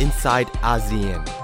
inside ASEAN.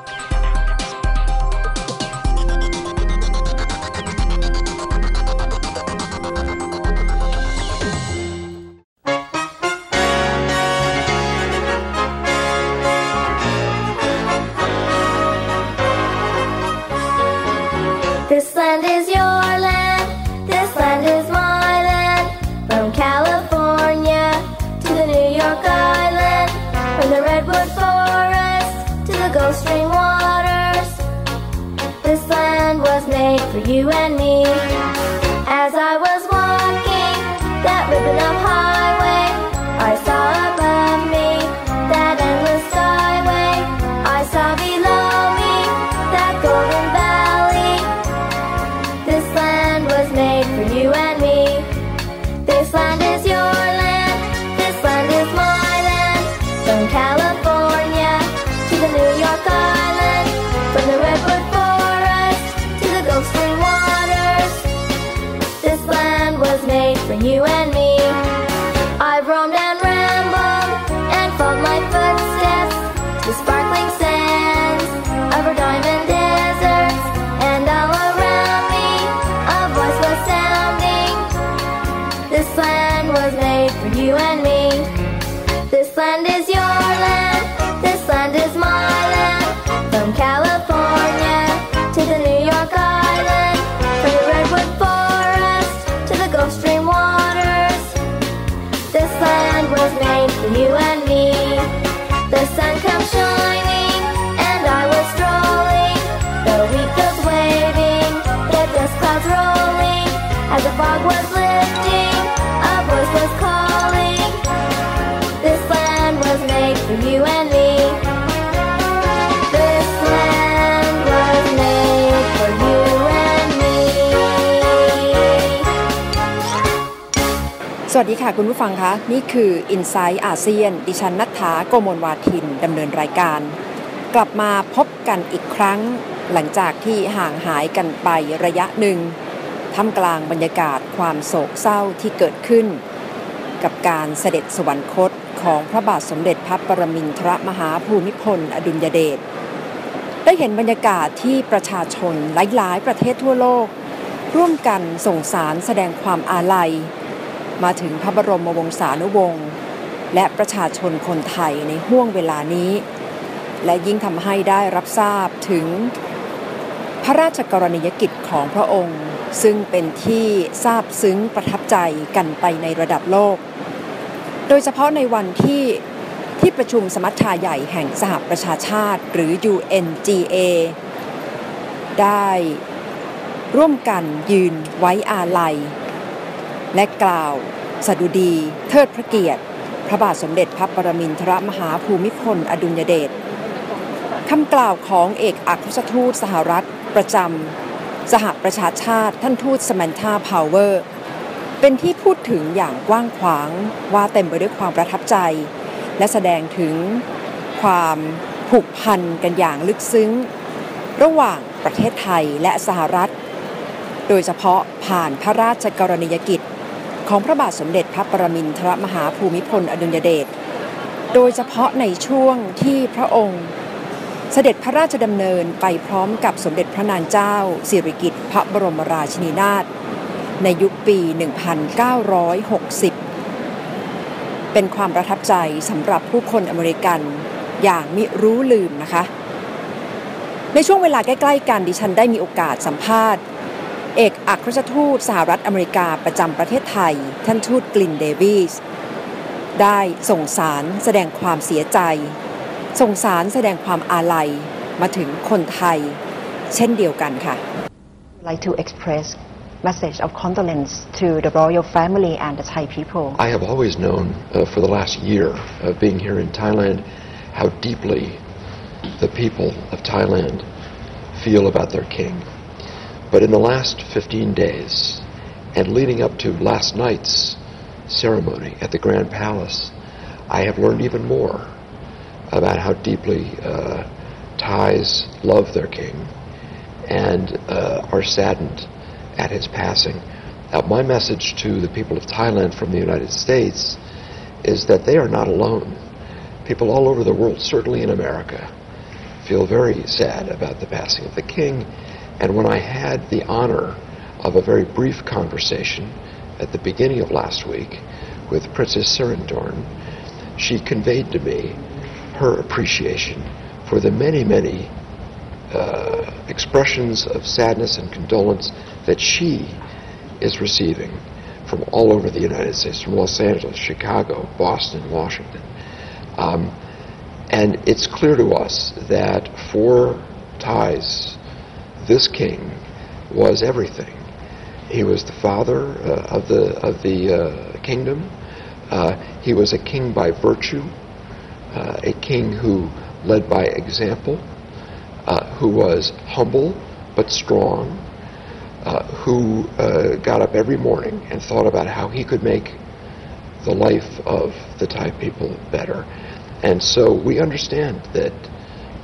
วัสดีค่ะคุณผู้ฟังคะนี่คือ i n s i ซต์อาเซียน ดิฉันนัฐาโกโมลวาทินดำเนินรายการ กลับมาพบกันอีกครั้ง หลังจากที่ห่างหายกันไประยะหนึ่งท่ามกลางบรรยากาศความโศกเศร้าที่เกิดขึ้น กับการเสด็จสวรรคตของพระบาทสมเด็จพระปรมินทรมหาภูมิพล อดุลยเดชได้เห็นบรรยากาศที่ประชาชนหลายๆ ประเทศทั่วโลก ร่วมกันส่งสารแสดงความอาลัย มาถึงพระบรมวงศานุวงศ์และประชาชนคนไทยในห่วงเวลานี้ และยิ่งทำให้ได้รับทราบถึงพระราชกรณียกิจของพระองค์ ซึ่งเป็นที่ทราบซึ้งประทับใจกันไปในระดับโลก โดยเฉพาะในวันที่ที่ประชุมสมัชชาใหญ่แห่งสหประชาชาติหรือ UNGA ได้ร่วมกันยืนไว้อาลัย และกล่าวสดุดี เทิดพระเกียรติ พระบาทสมเด็จพระปรมินทรมหาภูมิพล อดุลยเดชคำกล่าวของเอกอัครราชทูตสหรัฐ ประจำสหประชาชาติท่านทูตสมันธาพาวเวอร์ เป็นที่พูดถึงอย่างกว้างขวางว่าเต็มไปด้วยความประทับใจ และแสดงถึงความผูกพันกันอย่างลึกซึ้ง ระหว่างประเทศไทยและสหรัฐ โดยเฉพาะผ่านพระราชกรณียกิจ ของพระบาทสมเด็จพระปรมินทรมหาภูมิพลอดุลยเดช โดยเฉพาะในช่วงที่พระองค์ เสด็จพระราชดำเนินไปพร้อมกับสมเด็จพระนางเจ้า สิริกิติ์พระบรมราชินีนาถในยุคปี 1960 เป็นความประทับใจสำหรับผู้คนอเมริกันอย่างมิรู้ลืมนะคะ ในช่วงเวลาใกล้ ๆ กันดิฉันได้มีโอกาสสัมภาษณ์ เอกอัครราชทูตสหรัฐอเมริกาประจำประเทศไทย ท่านทูตกลินเดวิสได้ส่งสารแสดงความเสียใจ ส่งสารแสดงความอาลัยมาถึงคนไทย เช่นเดียวกันค่ะ like to express message of condolence to the royal family and the Thai people. I have always known uh, for the last year of being here in Thailand how deeply the people of Thailand feel about their king. But in the last 15 days and leading up to last night's ceremony at the Grand Palace, I have learned even more about how deeply uh, Thais love their king and uh, are saddened at his passing. Now, my message to the people of Thailand from the United States is that they are not alone. people all over the world, certainly in America, feel very sad about the passing of the king. And when I had the honor of a very brief conversation at the beginning of last week with Princess Serendorn, she conveyed to me her appreciation for the many, many uh, expressions of sadness and condolence that she is receiving from all over the United States, from Los Angeles, Chicago, Boston, Washington. Um, and it's clear to us that for Thais, this king was everything. He was the father uh, of the of the uh, kingdom. Uh, he was a king by virtue, uh, a king who led by example, uh, who was humble but strong, uh, who got up every morning and thought about how he could make the life of the Thai people better. And so we understand that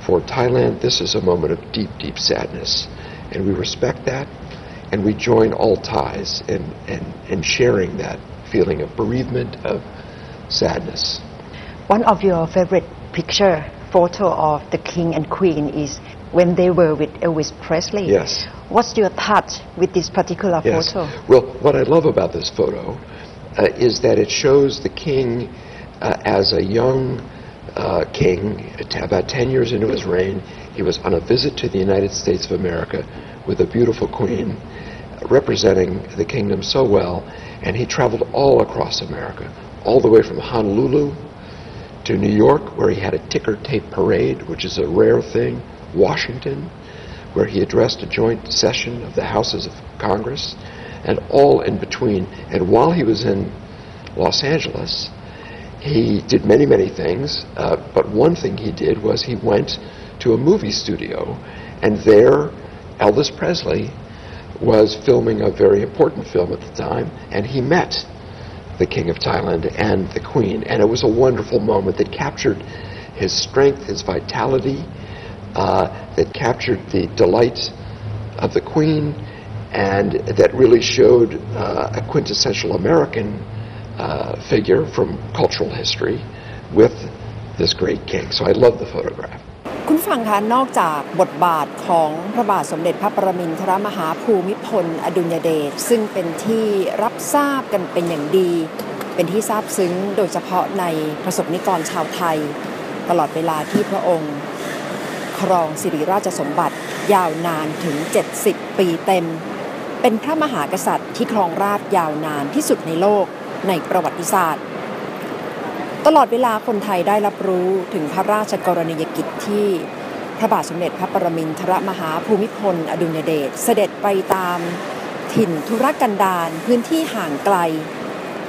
for Thailand, this is a moment of deep, deep sadness. And we respect that, and we join all ties in, in, in sharing that feeling of bereavement, of sadness. One of your favorite picture photo of the king and queen is when they were with Elvis Presley. Yes. What's your thought with this particular Yes. photo? Well, what I love about this photo uh, is that it shows the king uh, as a young uh, king, about 10 years into his reign. He was on a visit to the United States of America with a beautiful queen representing the kingdom so well, and he traveled all across America, all the way from Honolulu to New York, where he had a ticker tape parade, which is a rare thing, Washington, where he addressed a joint session of the Houses of Congress, and all in between. And while he was in Los Angeles, he did many, many things, uh, but one thing he did was he went to a movie studio, and there Elvis Presley was filming a very important film at the time, and he met the King of Thailand and the Queen. And it was a wonderful moment that captured his strength, his vitality, uh, that captured the delight of the Queen, and that really showed uh, a quintessential American uh, figure from cultural history with this great king. So I love the photograph. คุณฟังคะนอกจากบทบาทของพระบาทสมเด็จพระประมินทรมหาภูมิพล อดุลยเดชซึ่งเป็นที่รับทราบกันเป็นอย่างดี เป็นที่ทราบซึ้งโดยเฉพาะในประสบนิกรชาวไทย ตลอดเวลาที่พระองค์ ครองสิริราชสมบัติยาวนานถึง 70 ปีเต็ม เป็นพระมหากษัตริย์ที่ครองราชย์ยาวนานที่สุดในโลก ในประวัติศาสตร์ ตลอดเวลาคนไทยได้รับรู้ถึงพระราชกรณียกิจที่พระบาทสมเด็จพระปรมินทรมหาภูมิพล อดุลยเดชเสด็จไปตามถิ่นธุรกันดารพื้นที่ห่างไกล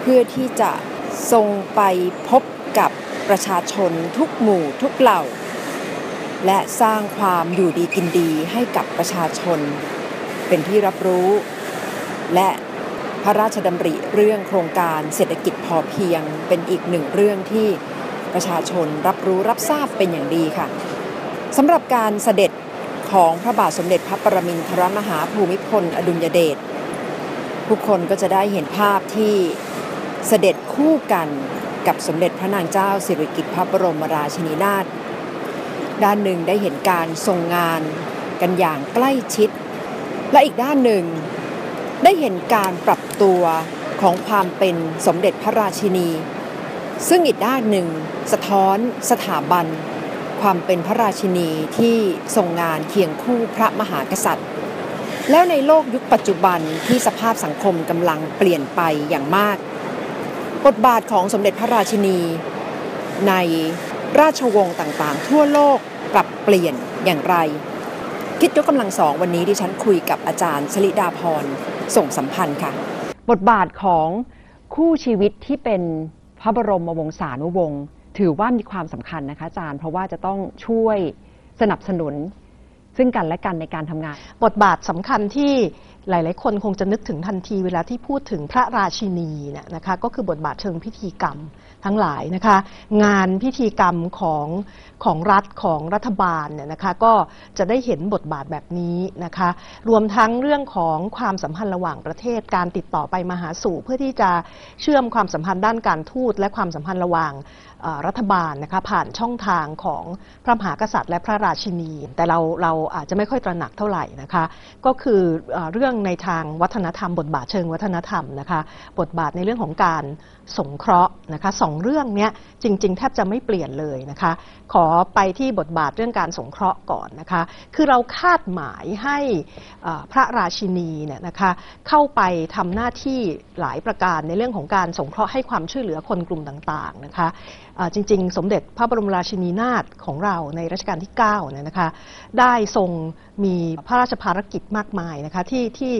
เพื่อที่จะทรงไปพบกับประชาชนทุกหมู่ทุกเหล่า และสร้างความอยู่ดีกินดีให้กับประชาชน เป็นที่รับรู้ และ พระราชดำริเรื่องโครงการเศรษฐกิจพอเพียง เป็นอีกหนึ่งเรื่องที่ประชาชนรับรู้รับทราบเป็นอย่างดีค่ะสำหรับการเสด็จของพระบาทสมเด็จพระปรมินทรมหาภูมิพล อดุลยเดชผู้คนก็จะได้เห็นภาพที่เสด็จคู่กันกับสมเด็จพระนางเจ้าสิริกิติ์พระบรมราชินีนาถด้านหนึ่งได้เห็นการทรงงานกันอย่างใกล้ชิด และอีกด้านหนึ่ง ได้เห็นการปรับตัวของความเป็นสมเด็จพระราชินี ซึ่งอีกด้านหนึ่ง สะท้อนสถาบัน ความเป็นพระราชินีที่ทรงงานเคียงคู่พระมหากษัตริย์ แล้วในโลกยุคปัจจุบันที่สภาพสังคมกำลังเปลี่ยนไปอย่างมาก บทบาทของสมเด็จพระราชินี ในราชวงศ์ต่างๆ ทั่วโลกปรับเปลี่ยนอย่างไร คิดยกกำลังสองวันนี้ดิฉันคุยกับอาจารย์ชลิดาพร ส่งสัมพันธ์ค่ะ บทบาทของคู่ชีวิตที่เป็นพระบรมวงศานุวงศ์ถือว่ามีความสำคัญนะคะอาจารย์ เพราะว่าจะต้องช่วยสนับสนุน ซึ่งกันและกันในการทำงาน บทบาทสำคัญที่หลาย ๆ คนคงจะนึกถึงทันทีเวลาที่พูดถึงพระราชินีเนี่ยนะคะก็คือบทบาทเชิงพิธีกรรม ทั้งหลายนะคะ งานพิธีกรรมของของรัฐของรัฐบาลเนี่ยนะคะก็จะได้เห็นบทบาทแบบนี้นะคะ รวมทั้งเรื่องของความสัมพันธ์ระหว่างประเทศการติดต่อไปมาหาสู่ เพื่อที่จะเชื่อมความสัมพันธ์ด้านการทูตและความสัมพันธ์ระหว่าง รัฐบาลนะคะผ่านช่องทางของพระมหากษัตริย์และพระราชินี แต่เราเราอาจจะไม่ค่อยตระหนักเท่าไหร่นะคะก็คือเรื่องในทางวัฒนธรรม บทบาทเชิงวัฒนธรรมนะคะบทบาทในเรื่องของการสงเคราะห์นะคะสองเรื่องนี้จริง ๆ แทบจะไม่เปลี่ยนเลยนะคะขอไปที่บทบาทเรื่องการสงเคราะห์ก่อนนะคะคือเราคาดหมายให้พระราชินีเนี่ยนะคะเข้าไปทำหน้าที่หลายประการในเรื่องของการสงเคราะห์ให้ความช่วยเหลือคนกลุ่มต่างๆนะคะ จริง ๆ สมเด็จพระบรมราชินีนาถของเราในรัชกาลที่9เนี่ยนะคะได้ทรงมีพระราชภารกิจมากมายนะคะที่ที่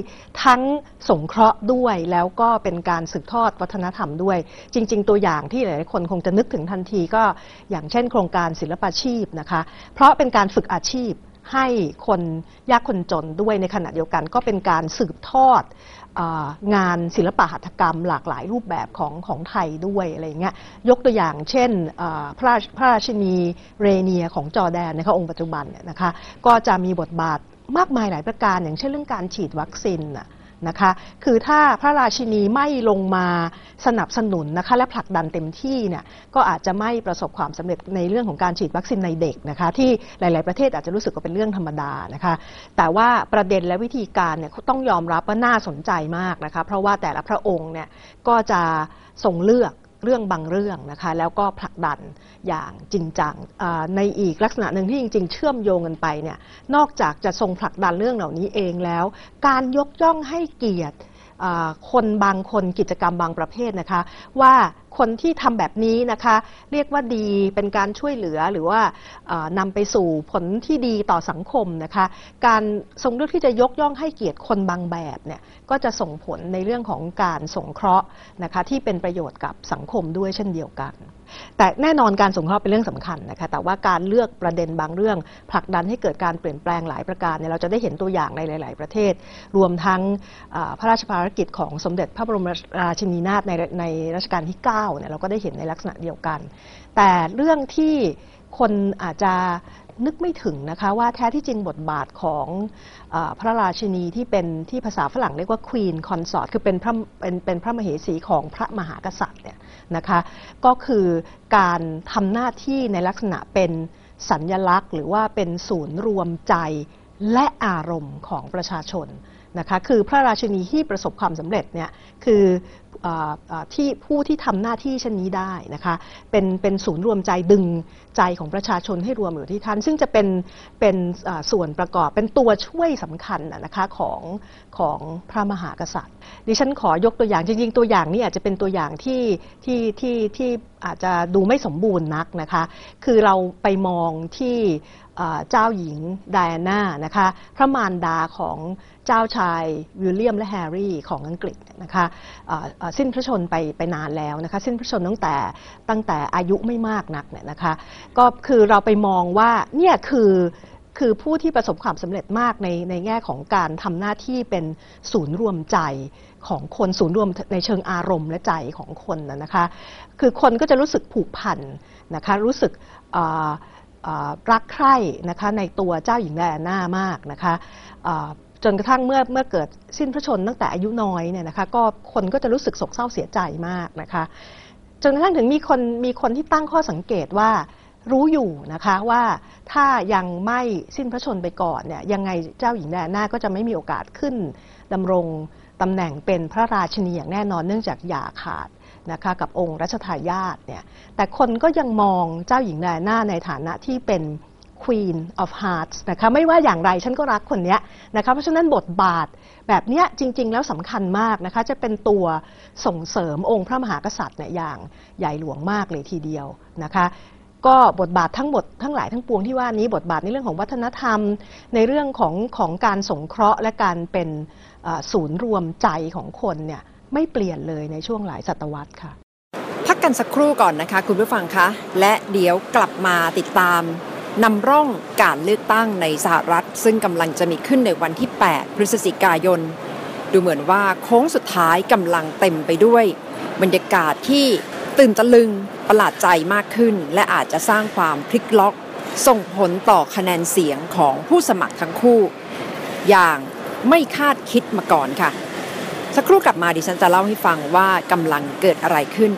ทั้งสงเคราะห์ด้วยแล้วก็เป็นการสืบทอดวัฒนธรรมด้วย จริง ๆ ตัวอย่างที่หลายๆคนคงจะนึกถึงทันทีก็อย่างเช่น โครงการศิลปาชีพนะคะเพราะเป็นการฝึกอาชีพ ให้คนยากคนจนด้วยในขณะเดียวกัน ก็เป็นการสืบทอดงานศิลปะหัตถกรรมหลากหลายรูปแบบของของไทยด้วยอะไรเงี้ยยกตัวอย่างเช่นพระพระราชินีเรเนียของจอแดนนะคะองค์ปัจจุบันเนี่ยนะคะก็จะมีบทบาทมากมายหลายประการ อย่างเช่นเรื่องการฉีดวัคซีนอะ นะคะ คือถ้าพระราชินีไม่ลงมาสนับสนุนนะคะและผลักดันเต็มที่เนี่ยก็อาจจะไม่ประสบความสำเร็จในเรื่องของการฉีดวัคซีนในเด็กนะคะที่หลาย ๆ ประเทศอาจจะรู้สึกว่าเป็นเรื่องธรรมดานะคะแต่ว่าประเด็นและวิธีการเนี่ยต้องยอมรับว่าน่าสนใจมากนะคะเพราะว่าแต่ละพระองค์เนี่ยก็จะทรงเลือกเรื่องบางเรื่องนะคะแล้วก็ผลักดัน อย่างจริงจังในอีกลักษณะหนึ่งที่จริง ๆ เชื่อมโยงกันไปเนี่ยนอกจากจะทรงผลักดันเรื่องเหล่านี้เองแล้ว การยกย่องให้เกียรติคนบางคนกิจกรรมบางประเภทนะคะว่า คนที่ทำแบบนี้นะคะ เรียกว่าดีเป็นการช่วยเหลือหรือว่านำไปสู่ผลที่ดีต่อสังคมนะคะ การทรงเลือกที่จะยกย่องให้เกียรติคนบางแบบเนี่ยก็จะส่งผลในเรื่องของการสงเคราะห์นะคะที่เป็นประโยชน์กับสังคมด้วยเช่นเดียวกัน แต่แน่นอนการสงเคราะห์เป็นเรื่องสำคัญนะคะแต่ว่าการเลือกประเด็นบางเรื่อง ผลักดันให้เกิดการเปลี่ยนแปลงหลายประการเนี่ยเราจะได้เห็นตัวอย่างในหลาย ๆ ประเทศ รวมทั้งพระราชภารกิจของสมเด็จพระบรมราชินีนาถในในรัชกาลที่ 9 9เนี่ยเราก็ได้เห็นในลักษณะเดียวกัน แต่เรื่องที่คนอาจจะนึกไม่ถึงนะคะว่าแท้ที่จริงบทบาทของอพระราชินีที่เป็นที่ภาษาฝรั่งเรียกว่า Queen Consort คือเป็นพระเป็นเป็นพระมเหสีของพระมหากษัตริย์เนี่ยนะคะก็คือการทำหน้าที่ในลักษณะเป็นสัญญลักษณ์ หรือว่าเป็นศูนย์รวมใจและอารมณ์ของประชาชน นะคะคือพระราชินีที่ประสบความสำเร็จเนี่ยคือที่ผู้ที่ทำหน้าที่เช่นนี้ได้นะคะเป็นเป็นศูนย์รวมใจดึงใจของประชาชนให้รวมอยู่ที่ท่าน ซึ่งจะเป็นเป็นส่วนประกอบเป็นตัวช่วยสำคัญนะคะของของพระมหากษัตริย์ ดิฉันขอยกตัวอย่างจริงๆ ตัวอย่างนี้อาจจะเป็นตัวอย่างที่ที่ที่ที่อาจจะดูไม่สมบูรณ์นักนะคะคือเราไปมองที่ เจ้าหญิงไดอาน่านะคะพระมารดาของเจ้าชายวิลเลียมและแฮร์รี่ของอังกฤษนะคะสิ้นพระชนไปไปนานแล้วนะคะสิ้นพระชนตั้งแต่ตั้งแต่อายุไม่มากนักเนี่ยนะคะก็คือเราไปมองว่าเนี่ยคือคือผู้ที่ประสบความสำเร็จมากในในแง่ของการทำหน้าที่เป็นศูนย์รวมใจของคนศูนย์รวมในเชิงอารมณ์และใจของคนนะคะ คือคนก็จะรู้สึกผูกพันนะคะรู้สึก รักใคร่นะคะในตัวเจ้าหญิงแดนน่ามากนะคะจนกระทั่งเมื่อเมื่อเกิดสิ้นพระชนตั้งแต่อายุน้อยเนี่ยนะคะก็คนก็จะรู้สึกโศกเศร้าเสียใจมากนะคะจนกระทั่งถึงมีคนมีคนที่ตั้งข้อสังเกตว่ารู้อยู่นะคะว่าถ้ายังไม่สิ้นพระชนไปก่อนเนี่ยยังไงเจ้าหญิงแดนน่าก็จะไม่มีโอกาสขึ้นดำรงตำแหน่งเป็นพระราชินีอย่างแน่นอนเนื่องจากหย่าขาด นะคะกับองค์รัชทายาทเนี่ยแต่คนก็ยังมองเจ้าหญิงแดนน่าในฐานะที่เป็น Queen of Hearts นะคะไม่ว่าอย่างไรฉันก็รักคนนี้นะคะเพราะฉะนั้นบทบาทแบบนี้จริง ๆ แล้วสำคัญมากนะคะจะเป็นตัวส่งเสริมองค์พระมหากษัตริย์เนี่ยอย่างใหญ่หลวงมากเลยทีเดียวนะคะก็บทบาททั้งหมดทั้งหลายทั้งปวงที่ว่านี้บทบาทในเรื่องของวัฒนธรรม ในเรื่องของของการสงเคราะห์และการเป็นศูนย์รวมใจของคนเนี่ย ไม่เปลี่ยนเลยในช่วงหลายศตวรรษค่ะ พักกันสักครู่ก่อนนะคะ คุณผู้ฟังคะ และเดี๋ยวกลับมาติดตามนำร่องการเลือกตั้งในสหรัฐ ซึ่งกำลังจะมีขึ้นในวันที่ 8 พฤศจิกายน ดูเหมือนว่าโค้งสุดท้ายกำลังเต็มไปด้วย บรรยากาศที่ตื่นตะลึงประหลาดใจมากขึ้น และอาจจะสร้างความพลิกล็อก ส่งผลต่อคะแนนเสียงของผู้สมัครทั้งคู่ อย่างไม่คาดคิดมาก่อนค่ะ สักครู่กลับมาดิฉันจะเล่าให้ฟังว่ากำลังเกิดอะไรขึ้น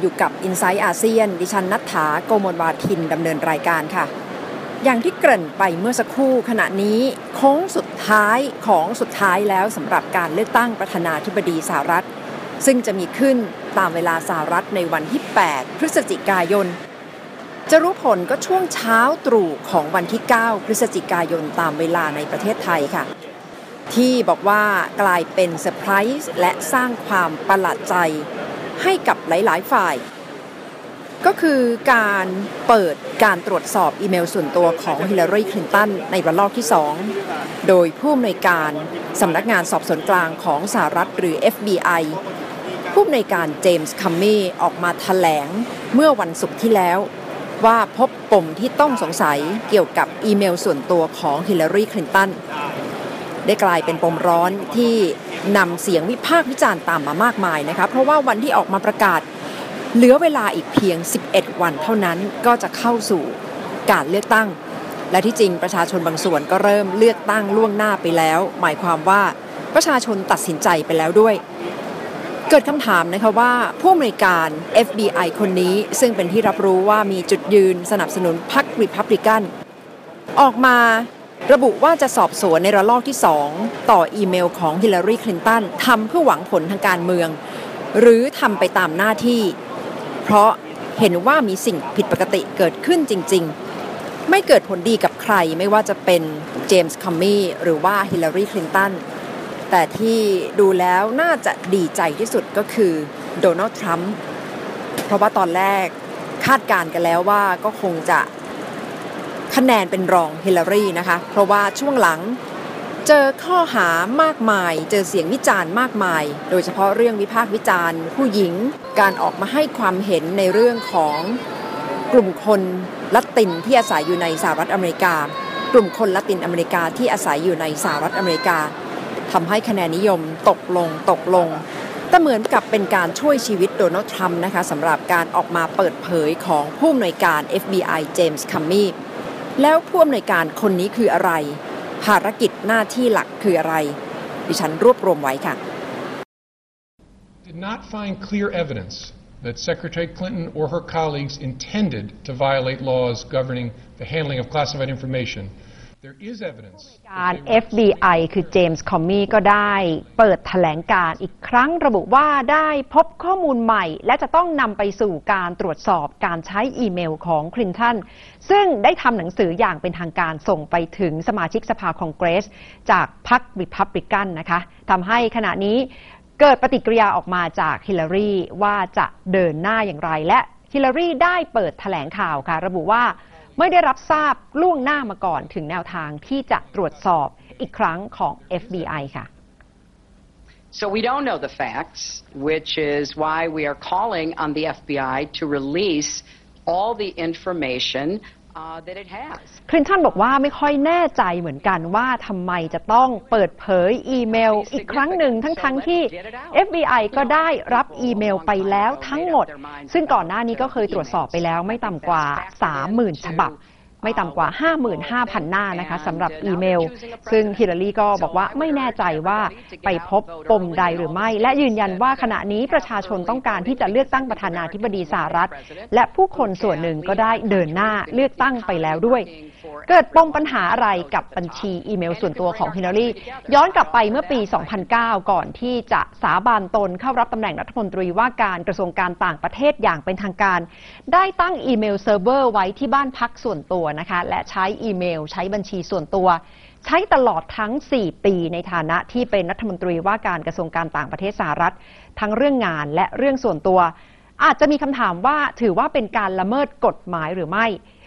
อยู่กับ i n s i ซต์อาเซียน ดิฉันนัฐาโกมลวาทินดำเนินรายการค่ะ อย่างที่เกริ่นไปเมื่อสักครู่ขณะนี้โค้งสุดท้ายของสุดท้ายแล้วสำหรับการเลือกตั้งประธานาธิบดีสหรัฐ ซึ่งจะมีขึ้นตามเวลาสหรัฐในวันที่ 8 พฤศจิกายน จะรู้ผลก็ช่วงเช้าตรู่ของวันที่ 9 พฤศจิกายนตามเวลาในประเทศไทยค่ะที่บอกว่ากลายเป็นเซอร์ไพรส์และสร้างความประหลาดใจ ให้กับหลาย ๆ ฝ่าย ก็คือการเปิดการตรวจสอบอีเมลส่วนตัวของฮิลลารีคลินตันในระลอกที่ 2 โดยผู้อำนวยการสำนักงานสอบสวนกลางของสหรัฐหรือ FBI ผู้อำนวยการเจมส์ โคมีย์ออกมาถแถลงเมื่อวันศุกร์ที่แล้ว ว่าพบปมที่ต้องสงสัยเกี่ยวกับอีเมลส่วนตัวของฮิลลารีคลินตัน ได้กลายเป็นปมร้อนที่นำเสียงวิพากษ์วิจารณ์ตามมามากมายนะคะเพราะว่าวันที่ออกมาประกาศ เหลือเวลาอีกเพียง 11 วันเท่านั้นก็จะเข้าสู่การเลือกตั้ง และที่จริงประชาชนบางส่วนก็เริ่มเลือกตั้งล่วงหน้าไปแล้ว หมายความว่าประชาชนตัดสินใจไปแล้วด้วย เกิดคำถามนะคะว่าผู้อำนวยการ FBI คนนี้ซึ่งเป็นที่รับรู้ว่ามีจุดยืนสนับสนุนพรรคริพับลิกันออกมา ระบุว่าจะสอบสวนในระลอกที่ 2 ต่ออีเมลของฮิลลารีคลินตันทำเพื่อหวังผลทางการเมือง หรือทำไปตามหน้าที่ เพราะเห็นว่ามีสิ่งผิดปกติเกิดขึ้นจริง ๆ ไม่เกิดผลดีกับใครไม่ว่าจะเป็นเจมส์โคมีย์หรือว่าฮิลลารีคลินตันแต่ที่ดูแล้วน่าจะดีใจที่สุดก็คือโดนัลด์ทรัมป์เพราะว่าตอนแรกคาดการณ์กันแล้วว่าก็คงจะ คะแนนเป็นรองฮิลลารีนะคะ เพราะว่าช่วงหลังเจอข้อหามากมาย เจอเสียงวิจารณ์มากมาย โดยเฉพาะเรื่องวิพากษ์วิจารณ์ ผู้หญิง การออกมาให้ความเห็นในเรื่องของกลุ่มคนละตินที่อาศัยอยู่ในสหรัฐอเมริกา กลุ่มคนละตินอเมริกาที่อาศัยอยู่ในสหรัฐอเมริกาทำให้คะแนนนิยมตกลงตกลง แต่เหมือนกับเป็นการช่วยชีวิตโดนัลด์ทรัมป์นะคะสำหรับการออกมาเปิดเผยของผู้อำนวยการ FBI เจมส์คัมมี่ แล้วผู้อำนวยการคนนี้คืออะไร ภารกิจหน้าที่หลักคืออะไร ดิฉันรวบรวมไว้ค่ะ did not find clear evidence that Secretary Clinton or her colleagues intended to violate laws governing the handling of classified information. There is evidence. การ FBI คือเจมส์โคมีย์ก็ได้เปิดแถลงการณ์อีกครั้งระบุว่าได้พบข้อมูลใหม่ และจะต้องนำไปสู่การตรวจสอบการใช้อีเมลของคลินตันซึ่งได้ทำหนังสืออย่างเป็นทางการส่งไปถึงสมาชิกสภาคองเกรส จากพรรคริพับลิกันนะคะทำให้ขณะนี้เกิดปฏิกิริยาออกมาจากฮิลลารีว่าจะเดินหน้าอย่างไรและฮิลลารีได้เปิดแถลงข่าวค่ะ ระบุว่า ไม่ได้รับทราบล่วงหน้ามาก่อนถึงแนวทางที่จะตรวจสอบอีกครั้งของ FBI ค่ะ So we don't know the facts, which is why we are calling on the FBI to release all the information uh, that it has. คลินตันบอกว่าไม่ค่อยแน่ใจเหมือนกันว่าทำไมจะต้องเปิดเผยอีเมลอีกครั้งหนึ่งทั้งๆทที่ FBI ก็ได้รับอีเมลไปแล้วทั้งหมด ซึ่งก่อนหน้านี้ก็เคยตรวจสอบไปแล้วไม่ต่ำกว่า 30,000 ฉบับ ไม่ต่ำกว่า 55,000 หน้านะคะสำหรับอีเมล ซึ่งฮิลลารีก็บอกว่าไม่แน่ใจว่าไปพบปมใดหรือไม่ และยืนยันว่าขณะนี้ประชาชนต้องการที่จะเลือกตั้งประธานาธิบดีสหรัฐ และผู้คนส่วนหนึ่งก็ได้เดินหน้าเลือกตั้งไปแล้วด้วย เกิดปมปัญหาอะไรกับบัญชีอีเมลส่วนตัวของฮิลลารีย้อนกลับไปเมื่อปี 2009 ก่อนที่จะสาบานตนเข้ารับตำแหน่งรัฐมนตรีว่าการกระทรวงการต่างประเทศอย่างเป็นทางการ ได้ตั้งอีเมลเซิร์ฟเวอร์ไว้ที่บ้านพักส่วนตัวนะคะ และใช้อีเมล ใช้บัญชีส่วนตัว ใช้ตลอดทั้ง 4 ปีในฐานะที่เป็นรัฐมนตรีว่าการกระทรวงการต่างประเทศสหรัฐ ทั้งเรื่องงานและเรื่องส่วนตัว อาจจะมีคำถามว่าถือว่าเป็นการละเมิดกฎหมายหรือไม่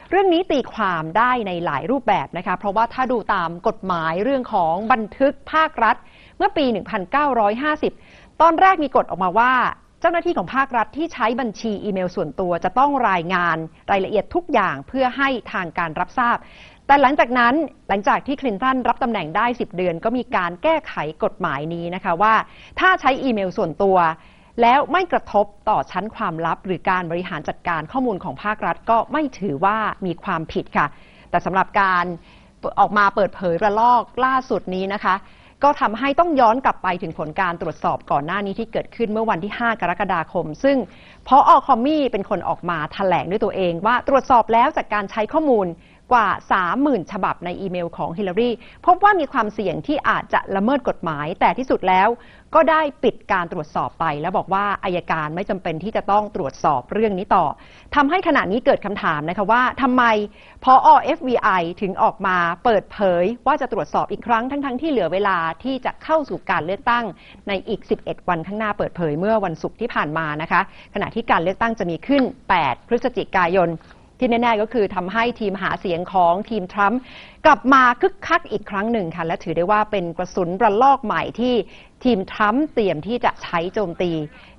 เรื่องนี้ตีความได้ในหลายรูปแบบนะคะ เพราะว่าถ้าดูตามกฎหมายเรื่องของบันทึกภาครัฐ เมื่อปี 1950 ตอนแรกมีกฎออกมาว่า เจ้าหน้าที่ของภาครัฐที่ใช้บัญชีอีเมลส่วนตัวจะต้องรายงานรายละเอียดทุกอย่างเพื่อให้ทางการรับทราบ แต่หลังจากนั้นหลังจากที่คลินตันรับตำแหน่งได้ 10 เดือน ก็มีการแก้ไขกฎหมายนี้นะคะว่า ถ้าใช้อีเมลส่วนตัว แล้วไม่กระทบต่อชั้นความลับ หรือการบริหารจัดการข้อมูลของภาครัฐก็ไม่ถือว่ามีความผิดค่ะ แต่สำหรับการออกมาเปิดเผยระลอกล่าสุดนี้นะคะ ก็ทำให้ต้องย้อนกลับไปถึงผลการตรวจสอบก่อนหน้านี้ที่เกิดขึ้นเมื่อวันที่ 5 กรกฎาคม ซึ่งพออคอมมี่เป็นคนออกมาถแถลงด้วยตัวเองว่าตรวจสอบแล้วจากการใช้ข้อมูล กว่า 30,000 ฉบับในอีเมลของฮิลลารีพบว่ามีความเสี่ยงที่อาจจะละเมิดกฎหมาย แต่ที่สุดแล้วก็ได้ปิดการตรวจสอบไป แล้วบอกว่าอายการไม่จำเป็นที่จะต้องตรวจสอบเรื่องนี้ต่อทำให้ขณะนี้เกิดคำถามนะคะว่าทำไมพอ FBI ถึงออกมาเปิดเผยว่าจะตรวจสอบอีกครั้งทั้งๆทที่เหลือเวลาที่จะเข้าสู่การเลือกตั้งในอีก 11 วันข้างหน้าเปิดเผยเมื่อวันศุกร์ที่ผ่านมานะคะ ขณะที่การเลือกตั้งจะมีขึ้น 8 พฤศจิกายน ที่แน่ๆก็คือทำให้ทีมหาเสียงของทีมทรัมป์กลับมาคึกคักอีกครั้งหนึ่งค่ะ และถือได้ว่าเป็นกระสุนระลอกใหม่ที่ทีมทรัมป์เตรียมที่จะใช้โจมตี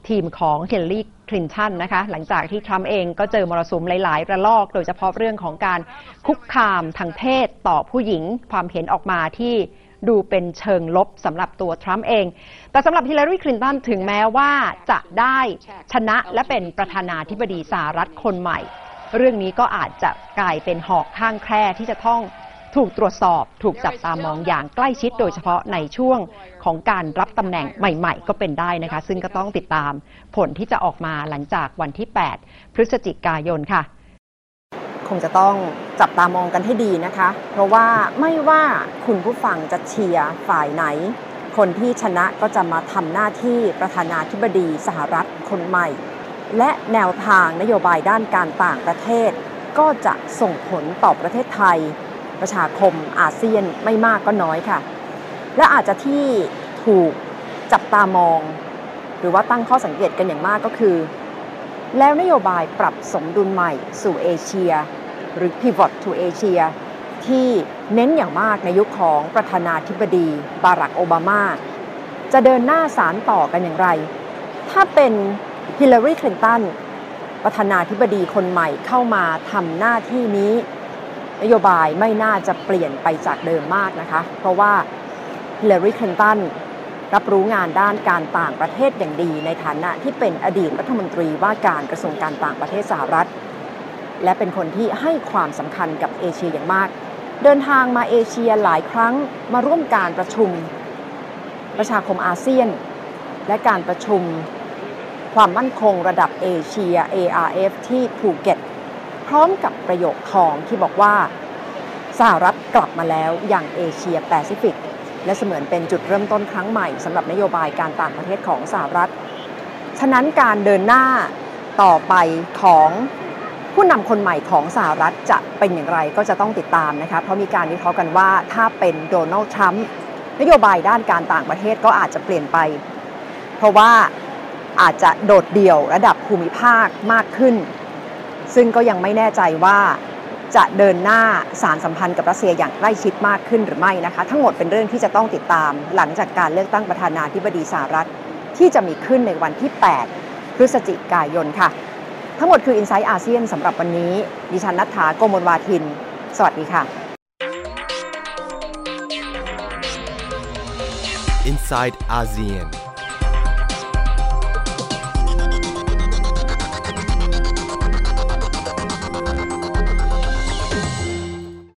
ทีมของเฮนรี่คลินตันนะคะ หลังจากที่ทรัมป์เองก็เจอมรสุมหลาย ๆ ระลอก โดยเฉพาะเรื่องของการคุกคามทางเพศต่อผู้หญิงความเห็นออกมาที่ดูเป็นเชิงลบสำหรับตัวทรัมป์เอง แต่สำหรับฮิลลารีคลินตันถึงแม้ว่าจะได้ชนะและเป็นประธานาธิบดีสหรัฐคนใหม่ เรื่องนี้ก็อาจจะกลายเป็นหอกข้างแคร่ที่จะต้องถูกตรวจสอบ ถูกจับตามองอย่างใกล้ชิดโดยเฉพาะในช่วงของการรับตำแหน่งใหม่ๆ ก็เป็นได้นะคะ ซึ่งก็ต้องติดตามผลที่จะออกมาหลังจากวันที่ 8 พฤศจิกายนค่ะ คงจะต้องจับตามองกันให้ดีนะคะ เพราะว่าไม่ว่าคุณผู้ฟังจะเชียร์ฝ่ายไหน คนที่ชนะก็จะมาทำหน้าที่ประธานาธิบดีสหรัฐคนใหม่ และแนวทางนโยบายด้านการต่างประเทศ ก็จะส่งผลต่อประเทศไทย ประชาคมอาเซียนไม่มากก็น้อยค่ะ และอาจจะที่ถูกจับตามอง หรือว่าตั้งข้อสังเกตกันอย่างมากก็คือ แล้วนโยบายปรับสมดุลใหม่สู่เอเชีย หรือ Pivot to Asia ที่เน้นอย่างมากในยุคของประธานาธิบดี บารักโอบามา จะเดินหน้าสารต่อกันอย่างไร ถ้าเป็น ฮิลลารีคลินตันประธานาธิบดีคนใหม่เข้ามาทำหน้าที่นี้ นโยบายไม่น่าจะเปลี่ยนไปจากเดิมมากนะคะ เพราะว่าฮิลลารีคลินตันรับรู้งานด้านการต่างประเทศอย่างดีในฐานะที่เป็นอดีตรัฐมนตรีว่าการกระทรวงการต่างประเทศสหรัฐ และเป็นคนที่ให้ความสำคัญกับเอเชียอย่างมาก เดินทางมาเอเชียหลายครั้งมาร่วมการประชุม ประชาคมอาเซียน และการประชุม ความมั่นคงระดับเอเชีย ARF ที่ภูเก็ต พร้อมกับประโยคทองที่บอกว่า สหรัฐกลับมาแล้วอย่างเอเชียแปซิฟิก และเสมือนเป็นจุดเริ่มต้นครั้งใหม่สำหรับนโยบายการต่างประเทศของสหรัฐ ฉะนั้นการเดินหน้าต่อไปของผู้นำคนใหม่ของสหรัฐจะเป็นอย่างไรก็จะต้องติดตามนะคะเพราะมีการวิเคราะห์กันว่าถ้าเป็นโดนัลด์ทรัมป์นโยบายด้านการต่างประเทศก็อาจจะเปลี่ยนไป เพราะว่า อาจจะโดดเดี่ยวระดับภูมิภาคมากขึ้น ซึ่งก็ยังไม่แน่ใจว่าจะเดินหน้าสารสัมพันธ์กับรัสเซียอย่างใกล้ชิดมากขึ้นหรือไม่นะคะ ทั้งหมดเป็นเรื่องที่จะต้องติดตามหลังจากการเลือกตั้งประธานาธิบดีสหรัฐ ที่จะมีขึ้นในวันที่ 8 พฤศจิกายนค่ะ ทั้งหมดคือ i n s i ซต์อาเซียนสำหรับวันนี้ ดิฉันนัฐาโกมลวาทิน สวัสดีค่ะ Inside ASEAN